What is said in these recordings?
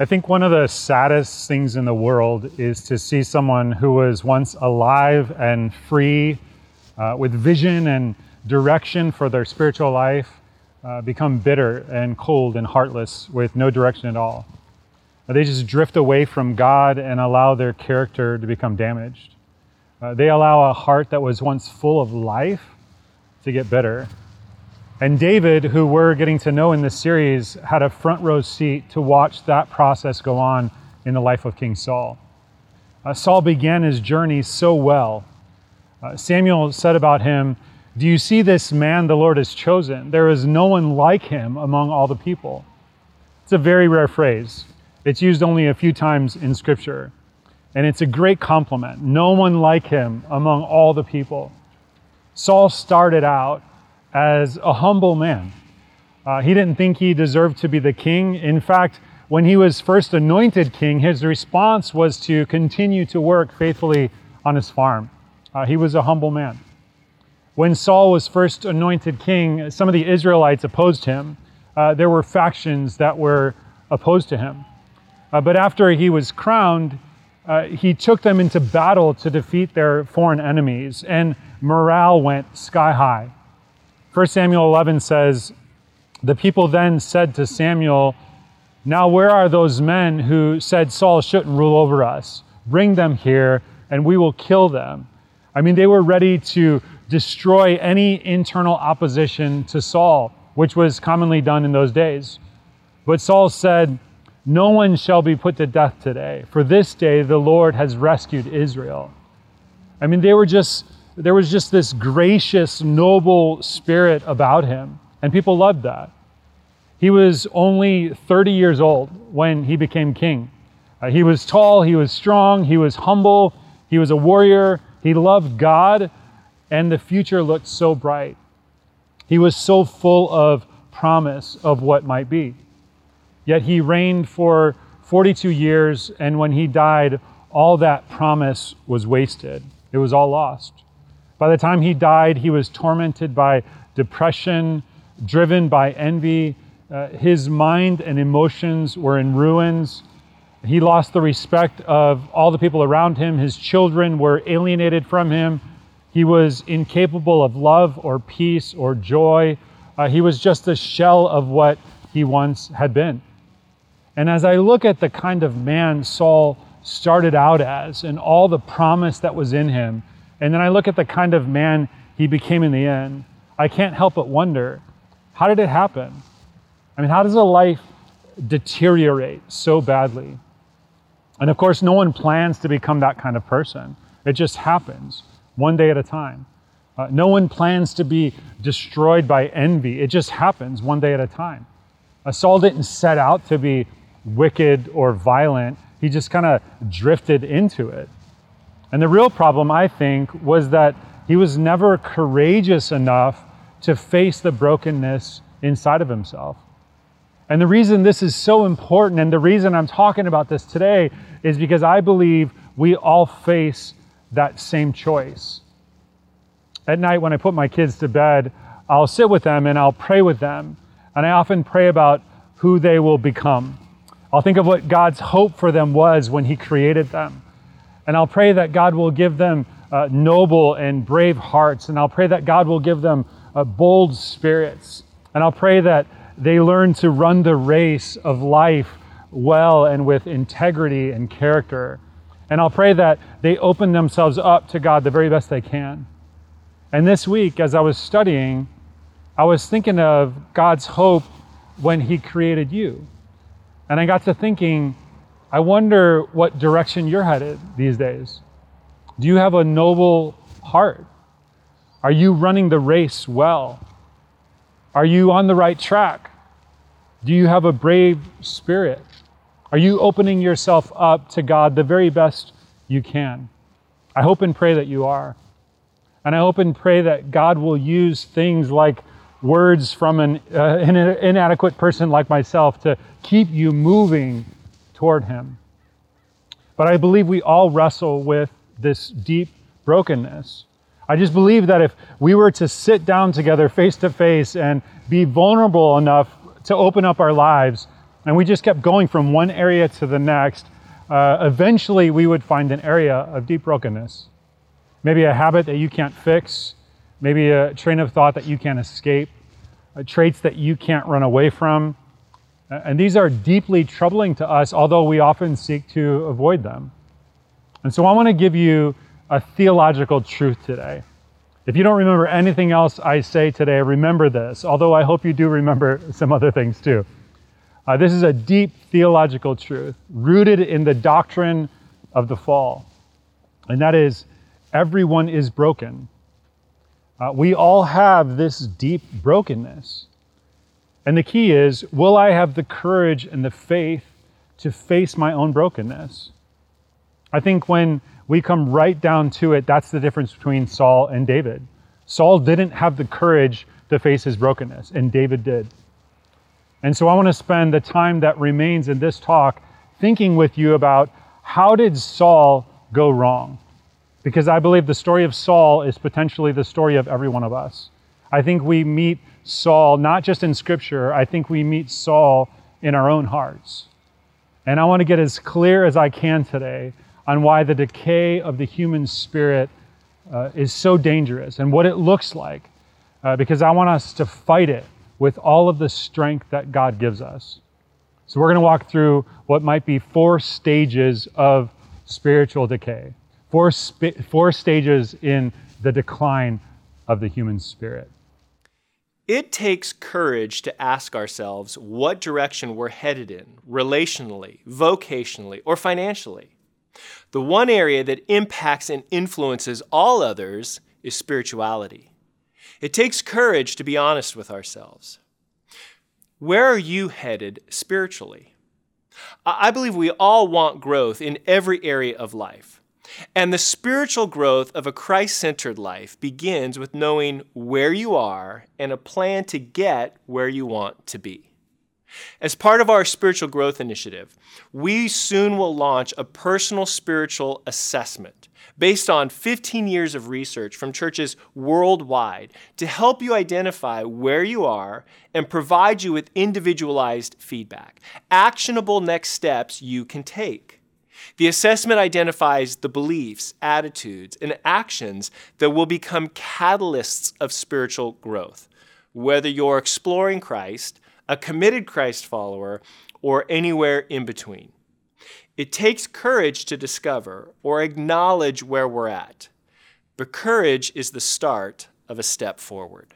I think one of the saddest things in the world is to see someone who was once alive and free, uh, with vision and direction for their spiritual life, uh, become bitter and cold and heartless with no direction at all. They just drift away from God and allow their character to become damaged. Uh, they allow a heart that was once full of life to get bitter. And David, who we're getting to know in this series, had a front row seat to watch that process go on in the life of King Saul. Uh, Saul began his journey so well. Uh, Samuel said about him, Do you see this man the Lord has chosen? There is no one like him among all the people. It's a very rare phrase. It's used only a few times in Scripture. And it's a great compliment. No one like him among all the people. Saul started out as a humble man. Uh, he didn't think he deserved to be the king. In fact, when he was first anointed king, his response was to continue to work faithfully on his farm. Uh, he was a humble man. When Saul was first anointed king, some of the Israelites opposed him. Uh, there were factions that were opposed to him. Uh, but after he was crowned, uh, he took them into battle to defeat their foreign enemies, and morale went sky high. 1 Samuel 11 says, The people then said to Samuel, Now where are those men who said Saul shouldn't rule over us? Bring them here, and we will kill them. I mean, they were ready to destroy any internal opposition to Saul, which was commonly done in those days. But Saul said, No one shall be put to death today, for this day the Lord has rescued Israel. I mean, they were just there was just this gracious, noble spirit about him, and people loved that. He was only 30 years old when he became king. Uh, he was tall, he was strong, he was humble, he was a warrior, he loved God, and the future looked so bright. He was so full of promise of what might be. Yet he reigned for 42 years, and when he died, all that promise was wasted. It was all lost. By the time he died, he was tormented by depression, driven by envy. Uh, his mind and emotions were in ruins. He lost the respect of all the people around him. His children were alienated from him. He was incapable of love or peace or joy. Uh, he was just a shell of what he once had been. And as I look at the kind of man Saul started out as and all the promise that was in him, and then I look at the kind of man he became in the end. I can't help but wonder how did it happen? I mean, how does a life deteriorate so badly? And of course, no one plans to become that kind of person. It just happens one day at a time. Uh, no one plans to be destroyed by envy. It just happens one day at a time. Uh, Saul didn't set out to be wicked or violent, he just kind of drifted into it. And the real problem, I think, was that he was never courageous enough to face the brokenness inside of himself. And the reason this is so important, and the reason I'm talking about this today, is because I believe we all face that same choice. At night, when I put my kids to bed, I'll sit with them and I'll pray with them. And I often pray about who they will become. I'll think of what God's hope for them was when He created them. And I'll pray that God will give them uh, noble and brave hearts. And I'll pray that God will give them uh, bold spirits. And I'll pray that they learn to run the race of life well and with integrity and character. And I'll pray that they open themselves up to God the very best they can. And this week, as I was studying, I was thinking of God's hope when He created you. And I got to thinking, I wonder what direction you're headed these days. Do you have a noble heart? Are you running the race well? Are you on the right track? Do you have a brave spirit? Are you opening yourself up to God the very best you can? I hope and pray that you are. And I hope and pray that God will use things like words from an, uh, an inadequate person like myself to keep you moving toward Him. But I believe we all wrestle with this deep brokenness. I just believe that if we were to sit down together face to face and be vulnerable enough to open up our lives, and we just kept going from one area to the next, uh, eventually we would find an area of deep brokenness. Maybe a habit that you can't fix, maybe a train of thought that you can't escape, uh, traits that you can't run away from. And these are deeply troubling to us, although we often seek to avoid them. And so I want to give you a theological truth today. If you don't remember anything else I say today, remember this, although I hope you do remember some other things too. Uh, this is a deep theological truth rooted in the doctrine of the fall, and that is everyone is broken. Uh, we all have this deep brokenness. And the key is will I have the courage and the faith to face my own brokenness? I think when we come right down to it, that's the difference between Saul and David. Saul didn't have the courage to face his brokenness, and David did. And so I want to spend the time that remains in this talk thinking with you about how did Saul go wrong? Because I believe the story of Saul is potentially the story of every one of us. I think we meet Saul not just in Scripture, I think we meet Saul in our own hearts. And I want to get as clear as I can today on why the decay of the human spirit uh, is so dangerous and what it looks like, uh, because I want us to fight it with all of the strength that God gives us. So, we're going to walk through what might be four stages of spiritual decay, four, sp- four stages in the decline of the human spirit. It takes courage to ask ourselves what direction we're headed in, relationally, vocationally, or financially. The one area that impacts and influences all others is spirituality. It takes courage to be honest with ourselves. Where are you headed spiritually? I believe we all want growth in every area of life. And the spiritual growth of a Christ centered life begins with knowing where you are and a plan to get where you want to be. As part of our spiritual growth initiative, we soon will launch a personal spiritual assessment based on 15 years of research from churches worldwide to help you identify where you are and provide you with individualized feedback, actionable next steps you can take. The assessment identifies the beliefs, attitudes, and actions that will become catalysts of spiritual growth, whether you're exploring Christ, a committed Christ follower, or anywhere in between. It takes courage to discover or acknowledge where we're at, but courage is the start of a step forward.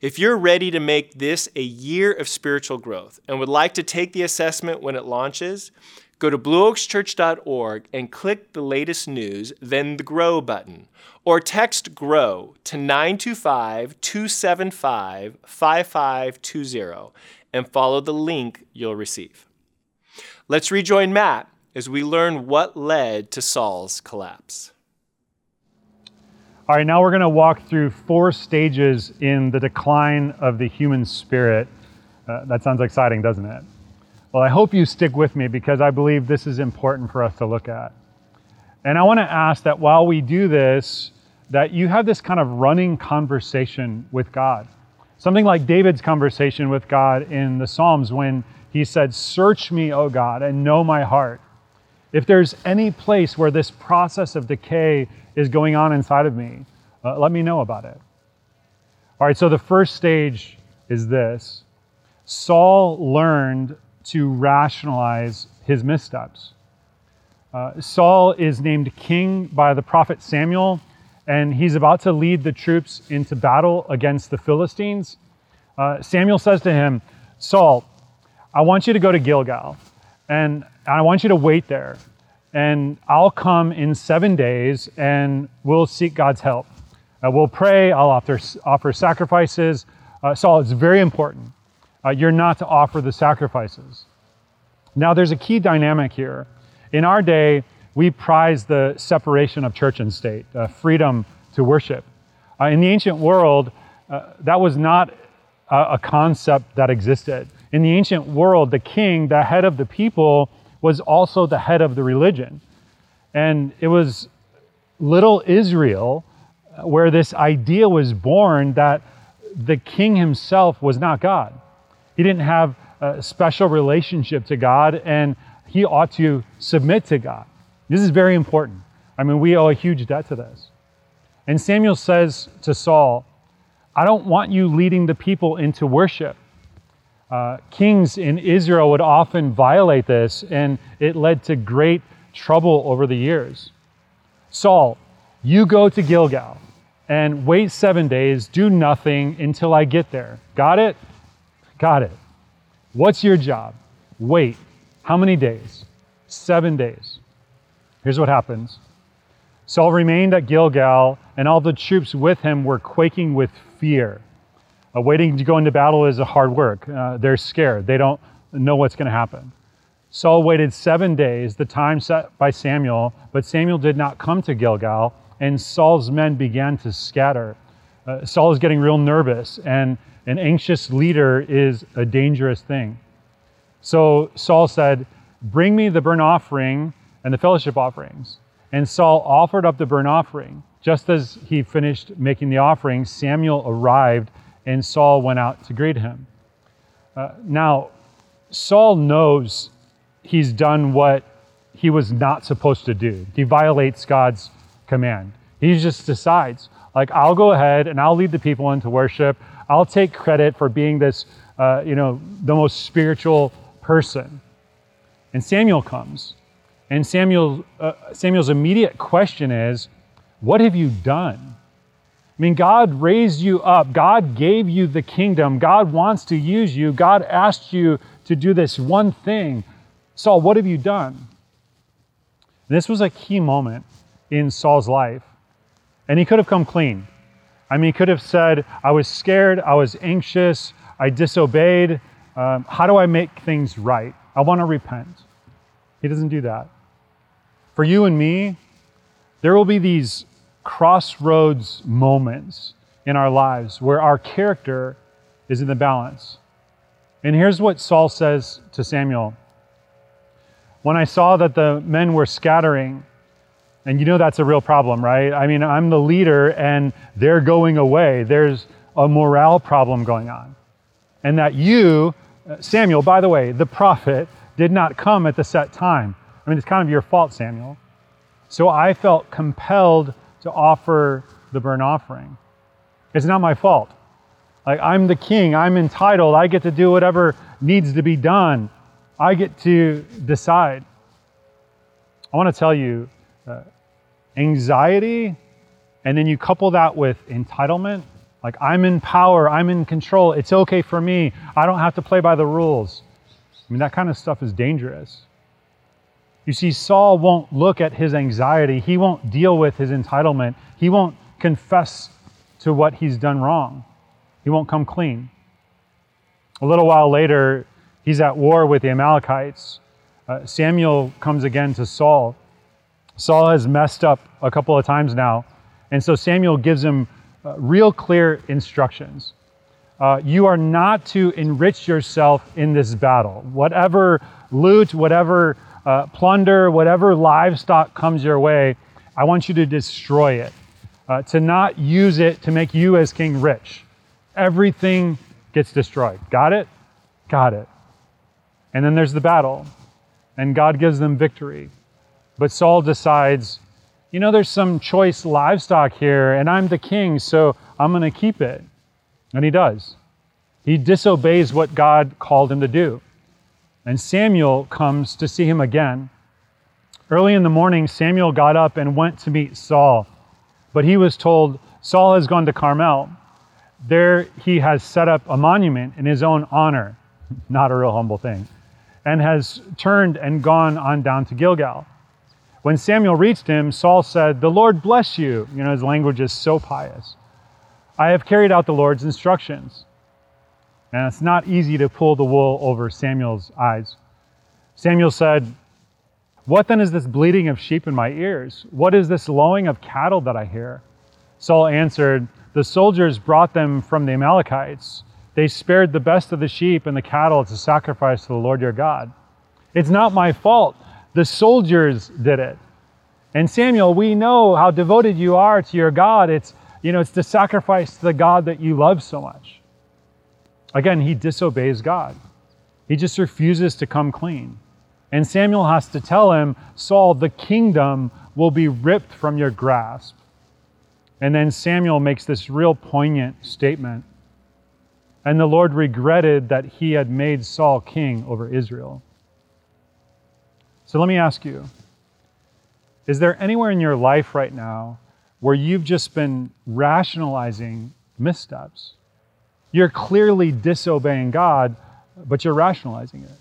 If you're ready to make this a year of spiritual growth and would like to take the assessment when it launches, go to blueoakschurch.org and click the latest news, then the Grow button, or text GROW to 925 275 5520 and follow the link you'll receive. Let's rejoin Matt as we learn what led to Saul's collapse. All right, now we're going to walk through four stages in the decline of the human spirit. Uh, that sounds exciting, doesn't it? Well, I hope you stick with me because I believe this is important for us to look at. And I want to ask that while we do this, that you have this kind of running conversation with God. Something like David's conversation with God in the Psalms when he said, Search me, O God, and know my heart. If there's any place where this process of decay is going on inside of me, uh, let me know about it. All right, so the first stage is this Saul learned to rationalize his missteps. Uh, Saul is named king by the prophet Samuel, and he's about to lead the troops into battle against the Philistines. Uh, Samuel says to him, Saul, I want you to go to Gilgal. And I want you to wait there. And I'll come in seven days and we'll seek God's help. Uh, we'll pray, I'll offer, offer sacrifices. Uh, Saul, it's very important. Uh, you're not to offer the sacrifices. Now, there's a key dynamic here. In our day, we prize the separation of church and state, uh, freedom to worship. Uh, in the ancient world, uh, that was not a, a concept that existed. In the ancient world, the king, the head of the people, was also the head of the religion. And it was little Israel uh, where this idea was born that the king himself was not God. He didn't have a special relationship to God, and he ought to submit to God. This is very important. I mean, we owe a huge debt to this. And Samuel says to Saul, I don't want you leading the people into worship. Uh, kings in Israel would often violate this, and it led to great trouble over the years. Saul, you go to Gilgal and wait seven days, do nothing until I get there. Got it? Got it. What's your job? Wait. How many days? Seven days. Here's what happens Saul remained at Gilgal, and all the troops with him were quaking with fear. Uh, waiting to go into battle is a hard work. Uh, they're scared, they don't know what's going to happen. Saul waited seven days, the time set by Samuel, but Samuel did not come to Gilgal, and Saul's men began to scatter. Uh, Saul is getting real nervous, and an anxious leader is a dangerous thing. So Saul said, Bring me the burnt offering and the fellowship offerings. And Saul offered up the burnt offering. Just as he finished making the offering, Samuel arrived, and Saul went out to greet him. Uh, now, Saul knows he's done what he was not supposed to do. He violates God's command. He just decides, like, I'll go ahead and I'll lead the people into worship. I'll take credit for being this, uh, you know, the most spiritual person. And Samuel comes. And Samuel, uh, Samuel's immediate question is, What have you done? I mean, God raised you up. God gave you the kingdom. God wants to use you. God asked you to do this one thing. Saul, what have you done? This was a key moment in Saul's life. And he could have come clean. I mean, he could have said, I was scared, I was anxious, I disobeyed. Um, how do I make things right? I want to repent. He doesn't do that. For you and me, there will be these crossroads moments in our lives where our character is in the balance. And here's what Saul says to Samuel When I saw that the men were scattering, and you know that's a real problem, right? I mean, I'm the leader and they're going away. There's a morale problem going on. And that you, uh, Samuel, by the way, the prophet, did not come at the set time. I mean, it's kind of your fault, Samuel. So I felt compelled to offer the burnt offering. It's not my fault. Like, I'm the king, I'm entitled, I get to do whatever needs to be done, I get to decide. I want to tell you uh, anxiety, and then you couple that with entitlement. Like, I'm in power, I'm in control, it's okay for me, I don't have to play by the rules. I mean, that kind of stuff is dangerous. You see, Saul won't look at his anxiety, he won't deal with his entitlement, he won't confess to what he's done wrong, he won't come clean. A little while later, he's at war with the Amalekites. Uh, Samuel comes again to Saul. Saul has messed up a couple of times now, and so Samuel gives him uh, real clear instructions. Uh, you are not to enrich yourself in this battle. Whatever loot, whatever uh, plunder, whatever livestock comes your way, I want you to destroy it, uh, to not use it to make you as king rich. Everything gets destroyed. Got it? Got it. And then there's the battle, and God gives them victory. But Saul decides, you know, there's some choice livestock here, and I'm the king, so I'm going to keep it. And he does. He disobeys what God called him to do. And Samuel comes to see him again. Early in the morning, Samuel got up and went to meet Saul. But he was told, Saul has gone to Carmel. There he has set up a monument in his own honor, not a real humble thing, and has turned and gone on down to Gilgal. When Samuel reached him, Saul said, The Lord bless you. You know, his language is so pious. I have carried out the Lord's instructions. And it's not easy to pull the wool over Samuel's eyes. Samuel said, What then is this bleating of sheep in my ears? What is this lowing of cattle that I hear? Saul answered, The soldiers brought them from the Amalekites. They spared the best of the sheep and the cattle as a sacrifice to the Lord your God. It's not my fault. The soldiers did it. And Samuel, we know how devoted you are to your God. It's, you know, it's the sacrifice to the God that you love so much. Again, he disobeys God. He just refuses to come clean. And Samuel has to tell him, Saul, the kingdom will be ripped from your grasp. And then Samuel makes this real poignant statement. And the Lord regretted that he had made Saul king over Israel. So let me ask you is there anywhere in your life right now where you've just been rationalizing missteps? You're clearly disobeying God, but you're rationalizing it.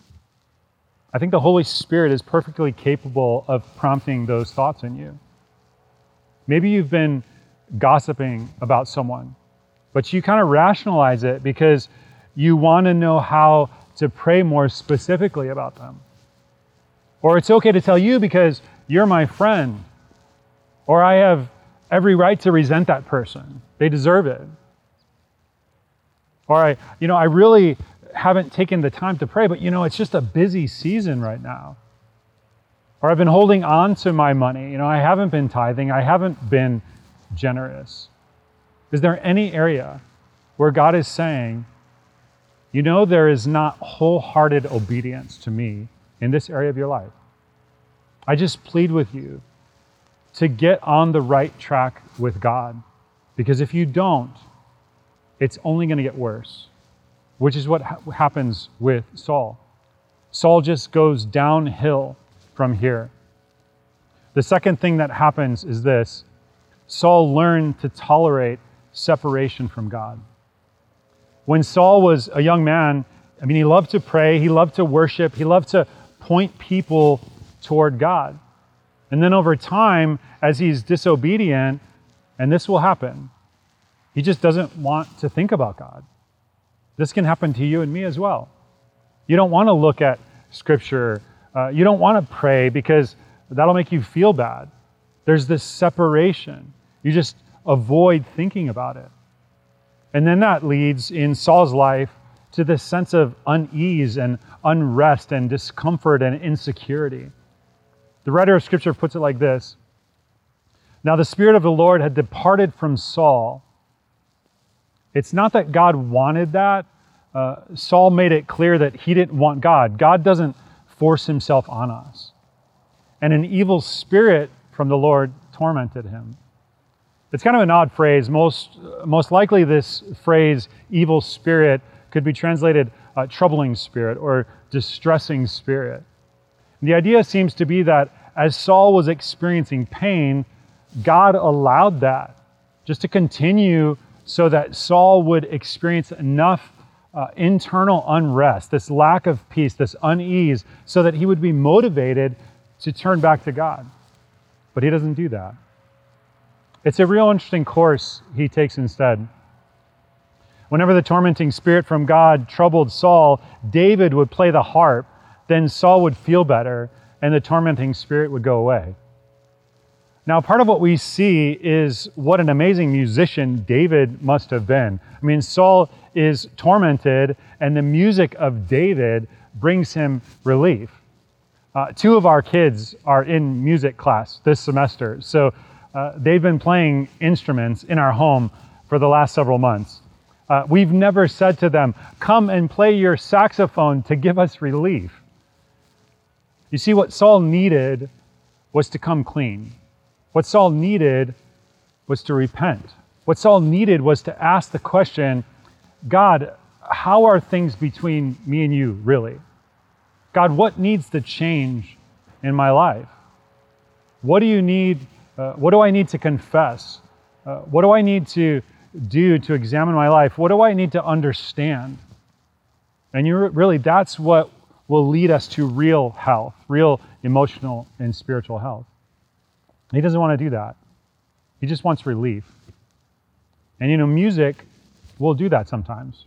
I think the Holy Spirit is perfectly capable of prompting those thoughts in you. Maybe you've been gossiping about someone, but you kind of rationalize it because you want to know how to pray more specifically about them. Or it's okay to tell you because you're my friend. Or I have every right to resent that person. They deserve it. Or I, you know, I really haven't taken the time to pray, but you know, it's just a busy season right now. Or I've been holding on to my money. You know, I haven't been tithing. I haven't been generous. Is there any area where God is saying, you know, there is not wholehearted obedience to me in this area of your life. I just plead with you to get on the right track with God. Because if you don't, it's only going to get worse, which is what ha- happens with Saul. Saul just goes downhill from here. The second thing that happens is this Saul learned to tolerate separation from God. When Saul was a young man, I mean, he loved to pray, he loved to worship, he loved to point people toward God. And then over time, as he's disobedient, and this will happen, he just doesn't want to think about God. This can happen to you and me as well. You don't want to look at Scripture, uh, you don't want to pray because that'll make you feel bad. There's this separation. You just avoid thinking about it. And then that leads in Saul's life to this sense of unease and unrest and discomfort and insecurity. The writer of Scripture puts it like this Now the Spirit of the Lord had departed from Saul. It's not that God wanted that. Uh, Saul made it clear that he didn't want God. God doesn't force himself on us. And an evil spirit from the Lord tormented him. It's kind of an odd phrase. Most, most likely, this phrase, evil spirit, could be translated uh, troubling spirit or distressing spirit. And the idea seems to be that as Saul was experiencing pain, God allowed that just to continue so that Saul would experience enough uh, internal unrest, this lack of peace, this unease, so that he would be motivated to turn back to God. But he doesn't do that. It's a real interesting course he takes instead. Whenever the tormenting spirit from God troubled Saul, David would play the harp, then Saul would feel better, and the tormenting spirit would go away. Now, part of what we see is what an amazing musician David must have been. I mean, Saul is tormented, and the music of David brings him relief. Uh, two of our kids are in music class this semester, so uh, they've been playing instruments in our home for the last several months. Uh, we've never said to them, Come and play your saxophone to give us relief. You see, what Saul needed was to come clean. What Saul needed was to repent. What Saul needed was to ask the question God, how are things between me and you really? God, what needs to change in my life? What do you need uh, what do I need to confess? Uh, what do I need to do to examine my life? What do I need to understand? And you really, that's what will lead us to real health, real emotional and spiritual health. He doesn't want to do that. He just wants relief. And you know, music will do that sometimes.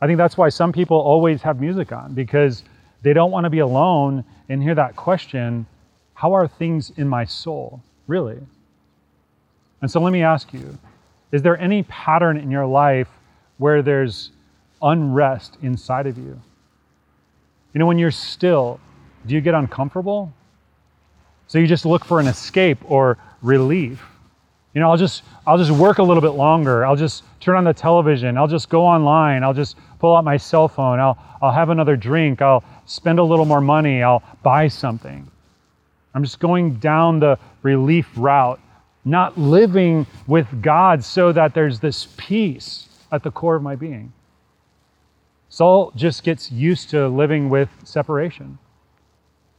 I think that's why some people always have music on because they don't want to be alone and hear that question how are things in my soul, really? And so let me ask you is there any pattern in your life where there's unrest inside of you? You know, when you're still, do you get uncomfortable? So you just look for an escape or relief. You know, I'll just I'll just work a little bit longer. I'll just turn on the television. I'll just go online. I'll just pull out my cell phone. I'll I'll have another drink. I'll spend a little more money. I'll buy something. I'm just going down the relief route, not living with God so that there's this peace at the core of my being. Saul just gets used to living with separation.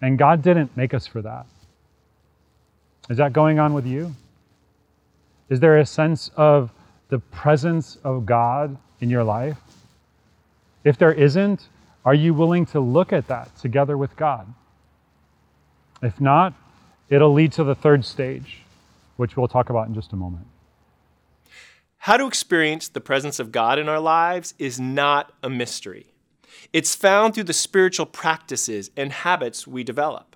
And God didn't make us for that. Is that going on with you? Is there a sense of the presence of God in your life? If there isn't, are you willing to look at that together with God? If not, it'll lead to the third stage, which we'll talk about in just a moment. How to experience the presence of God in our lives is not a mystery. It's found through the spiritual practices and habits we develop.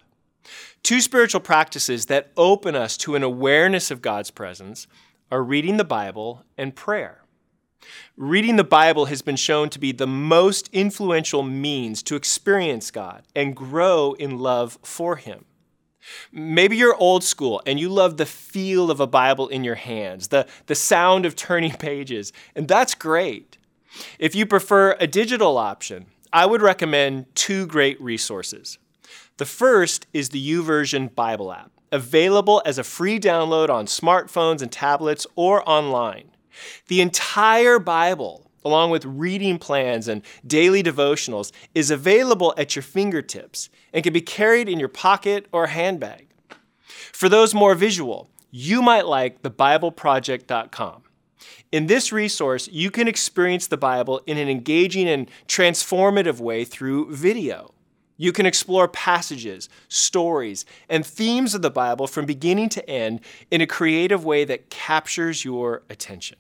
Two spiritual practices that open us to an awareness of God's presence are reading the Bible and prayer. Reading the Bible has been shown to be the most influential means to experience God and grow in love for Him. Maybe you're old school and you love the feel of a Bible in your hands, the, the sound of turning pages, and that's great. If you prefer a digital option, I would recommend two great resources. The first is the YouVersion Bible app available as a free download on smartphones and tablets or online. The entire Bible, along with reading plans and daily devotionals, is available at your fingertips and can be carried in your pocket or handbag. For those more visual, you might like thebibleproject.com. In this resource, you can experience the Bible in an engaging and transformative way through video. You can explore passages, stories, and themes of the Bible from beginning to end in a creative way that captures your attention.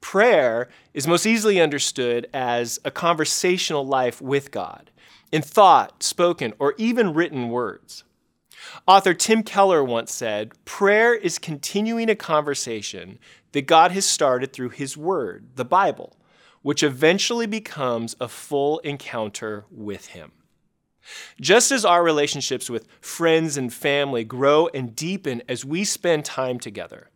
Prayer is most easily understood as a conversational life with God, in thought, spoken, or even written words. Author Tim Keller once said Prayer is continuing a conversation that God has started through His Word, the Bible, which eventually becomes a full encounter with Him. Just as our relationships with friends and family grow and deepen as we spend time together,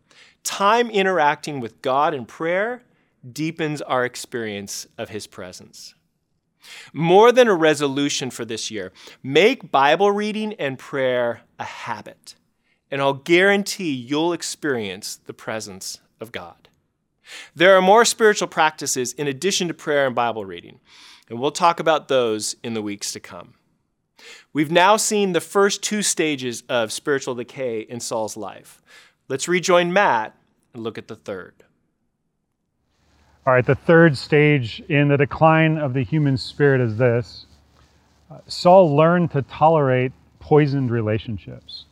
time interacting with God in prayer deepens our experience of His presence. More than a resolution for this year, make Bible reading and prayer a habit, and I'll guarantee you'll experience the presence of God. There are more spiritual practices in addition to prayer and Bible reading, and we'll talk about those in the weeks to come. We've now seen the first two stages of spiritual decay in Saul's life. Let's rejoin Matt and look at the third. All right, the third stage in the decline of the human spirit is this uh, Saul learned to tolerate poisoned relationships.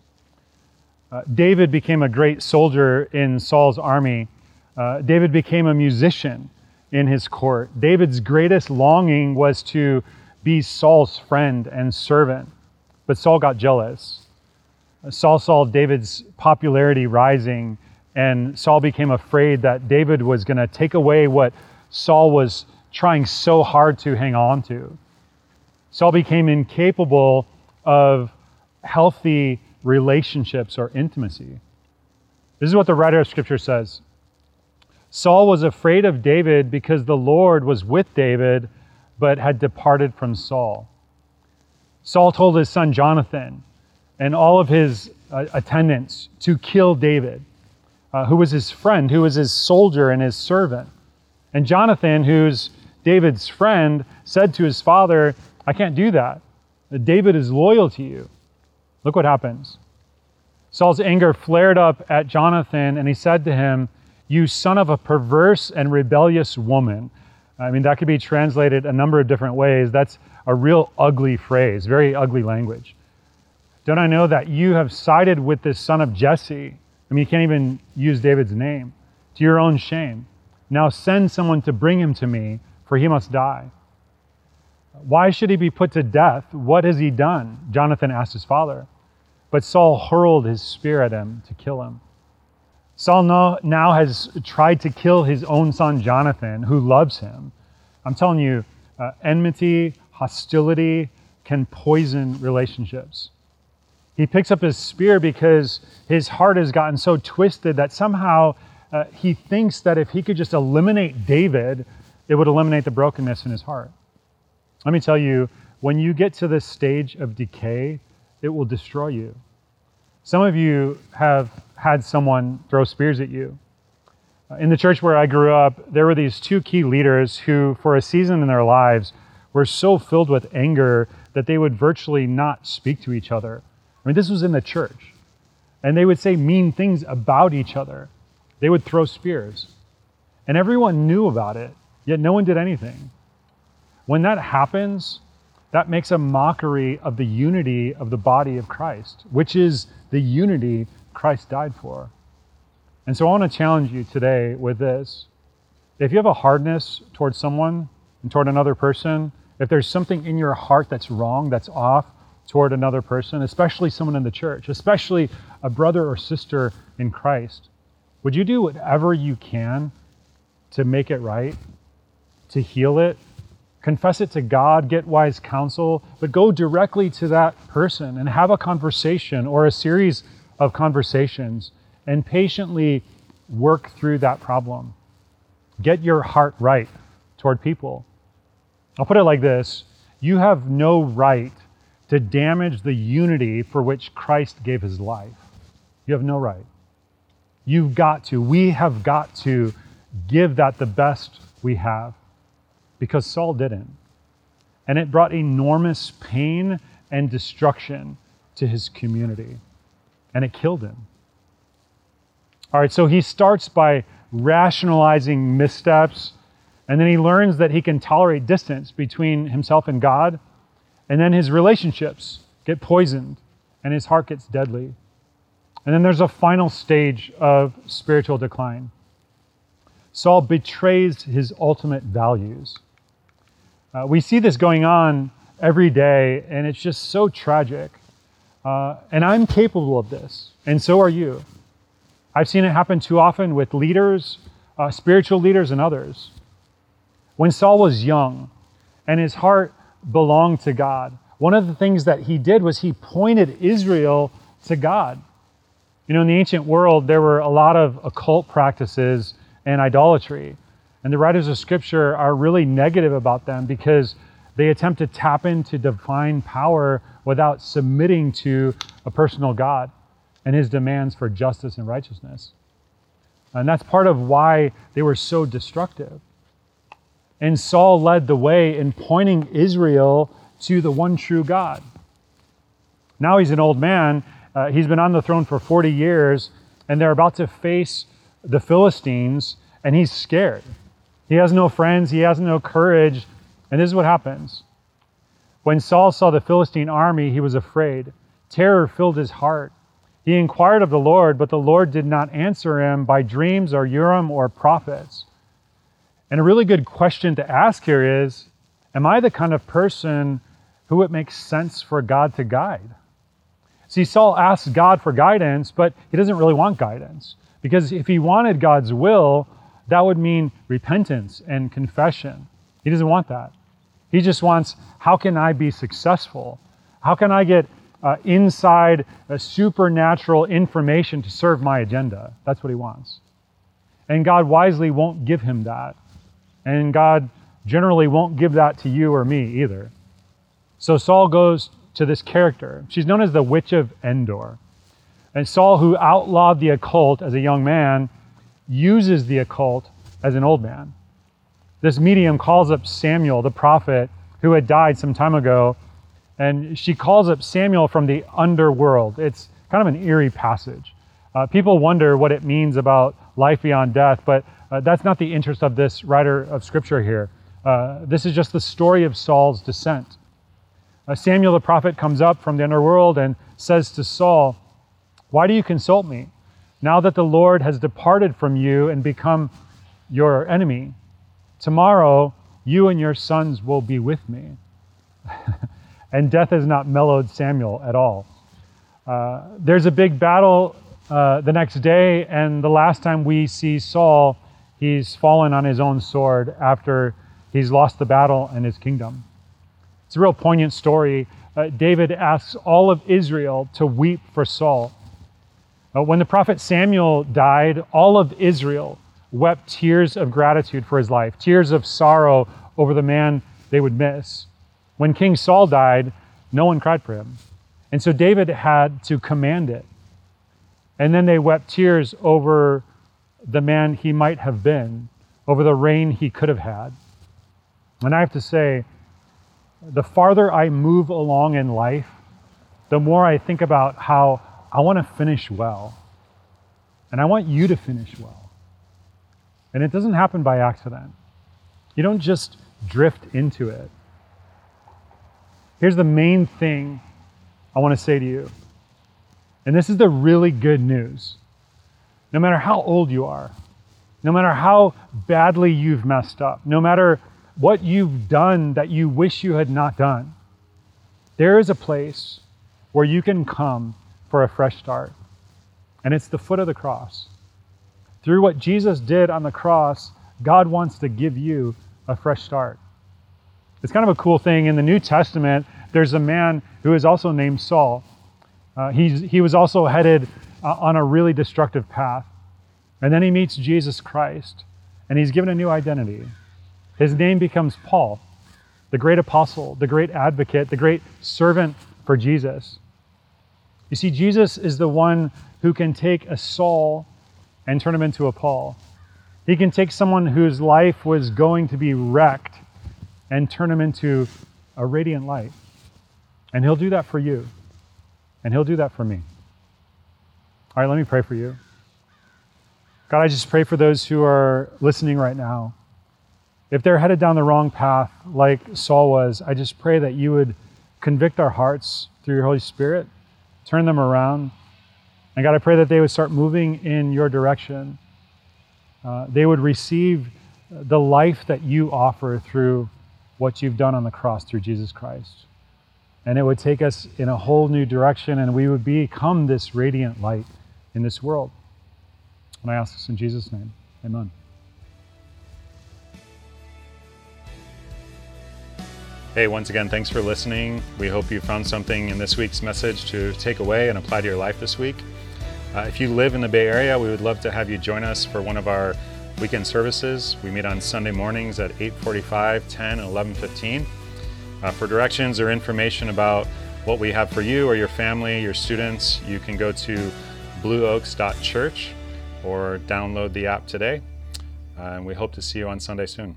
Uh, David became a great soldier in Saul's army. Uh, David became a musician in his court. David's greatest longing was to be Saul's friend and servant. But Saul got jealous. Saul saw David's popularity rising, and Saul became afraid that David was going to take away what Saul was trying so hard to hang on to. Saul became incapable of healthy relationships or intimacy. This is what the writer of Scripture says Saul was afraid of David because the Lord was with David but had departed from Saul. Saul told his son Jonathan and all of his uh, attendants to kill David, uh, who was his friend, who was his soldier and his servant. And Jonathan, who's David's friend, said to his father, I can't do that. David is loyal to you. Look what happens. Saul's anger flared up at Jonathan, and he said to him, You son of a perverse and rebellious woman. I mean, that could be translated a number of different ways. That's a real ugly phrase, very ugly language. Don't I know that you have sided with this son of Jesse? I mean, you can't even use David's name to your own shame. Now send someone to bring him to me, for he must die. Why should he be put to death? What has he done? Jonathan asked his father. But Saul hurled his spear at him to kill him. Saul now has tried to kill his own son Jonathan, who loves him. I'm telling you, uh, enmity, hostility can poison relationships. He picks up his spear because his heart has gotten so twisted that somehow uh, he thinks that if he could just eliminate David, it would eliminate the brokenness in his heart. Let me tell you, when you get to this stage of decay, it will destroy you. Some of you have had someone throw spears at you. Uh, in the church where I grew up, there were these two key leaders who, for a season in their lives, were so filled with anger that they would virtually not speak to each other. I mean, this was in the church. And they would say mean things about each other. They would throw spears. And everyone knew about it, yet no one did anything. When that happens, that makes a mockery of the unity of the body of Christ, which is the unity Christ died for. And so I want to challenge you today with this. If you have a hardness towards someone and toward another person, if there's something in your heart that's wrong, that's off toward another person, especially someone in the church, especially a brother or sister in Christ, would you do whatever you can to make it right, to heal it, confess it to God, get wise counsel, but go directly to that person and have a conversation or a series of conversations and patiently work through that problem. Get your heart right toward people. I'll put it like this you have no right to damage the unity for which Christ gave his life. You have no right. You've got to, we have got to give that the best we have because Saul didn't. And it brought enormous pain and destruction to his community. And it killed him. All right, so he starts by rationalizing missteps, and then he learns that he can tolerate distance between himself and God, and then his relationships get poisoned, and his heart gets deadly. And then there's a final stage of spiritual decline. Saul betrays his ultimate values. Uh, we see this going on every day, and it's just so tragic. Uh, and I'm capable of this, and so are you. I've seen it happen too often with leaders, uh, spiritual leaders, and others. When Saul was young and his heart belonged to God, one of the things that he did was he pointed Israel to God. You know, in the ancient world, there were a lot of occult practices and idolatry. And the writers of Scripture are really negative about them because they attempt to tap into divine power without submitting to a personal God and his demands for justice and righteousness. And that's part of why they were so destructive. And Saul led the way in pointing Israel to the one true God. Now he's an old man. Uh, he's been on the throne for 40 years, and they're about to face the Philistines, and he's scared. He has no friends, he has no courage. And this is what happens. When Saul saw the Philistine army, he was afraid. Terror filled his heart. He inquired of the Lord, but the Lord did not answer him by dreams or Urim or prophets. And a really good question to ask here is Am I the kind of person who it makes sense for God to guide? See, Saul asks God for guidance, but he doesn't really want guidance. Because if he wanted God's will, that would mean repentance and confession. He doesn't want that. He just wants, how can I be successful? How can I get uh, inside a supernatural information to serve my agenda? That's what he wants. And God wisely won't give him that. And God generally won't give that to you or me either. So Saul goes to this character. She's known as the Witch of Endor. And Saul, who outlawed the occult as a young man, uses the occult as an old man. This medium calls up Samuel, the prophet, who had died some time ago, and she calls up Samuel from the underworld. It's kind of an eerie passage. Uh, people wonder what it means about life beyond death, but uh, that's not the interest of this writer of scripture here. Uh, this is just the story of Saul's descent. Uh, Samuel the prophet comes up from the underworld and says to Saul, Why do you consult me? Now that the Lord has departed from you and become your enemy, tomorrow you and your sons will be with me. and death has not mellowed Samuel at all. Uh, there's a big battle uh, the next day, and the last time we see Saul, he's fallen on his own sword after he's lost the battle and his kingdom. It's a real poignant story. Uh, David asks all of Israel to weep for Saul. Uh, when the prophet Samuel died, all of Israel wept tears of gratitude for his life, tears of sorrow over the man they would miss. When King Saul died, no one cried for him. And so David had to command it. And then they wept tears over the man he might have been, over the reign he could have had. And I have to say, the farther I move along in life, the more I think about how I want to finish well. And I want you to finish well. And it doesn't happen by accident. You don't just drift into it. Here's the main thing I want to say to you. And this is the really good news. No matter how old you are, no matter how badly you've messed up, no matter what you've done that you wish you had not done, there is a place where you can come for a fresh start. And it's the foot of the cross. Through what Jesus did on the cross, God wants to give you a fresh start. It's kind of a cool thing. In the New Testament, there's a man who is also named Saul. Uh, he was also headed uh, on a really destructive path. And then he meets Jesus Christ, and he's given a new identity. His name becomes Paul, the great apostle, the great advocate, the great servant for Jesus. You see, Jesus is the one who can take a Saul and turn him into a Paul. He can take someone whose life was going to be wrecked and turn him into a radiant light. And he'll do that for you. And he'll do that for me. All right, let me pray for you. God, I just pray for those who are listening right now. If they're headed down the wrong path, like Saul was, I just pray that you would convict our hearts through your Holy Spirit, turn them around. And God, I pray that they would start moving in your direction. Uh, they would receive the life that you offer through what you've done on the cross through Jesus Christ. And it would take us in a whole new direction, and we would become this radiant light in this world. And I ask this in Jesus' name. Amen. Hey, once again, thanks for listening. We hope you found something in this week's message to take away and apply to your life this week. Uh, if you live in the Bay Area, we would love to have you join us for one of our weekend services. We meet on Sunday mornings at 8:45, 10, and 11:15. Uh, for directions or information about what we have for you or your family, your students, you can go to blueoaks.church or download the app today. Uh, and we hope to see you on Sunday soon.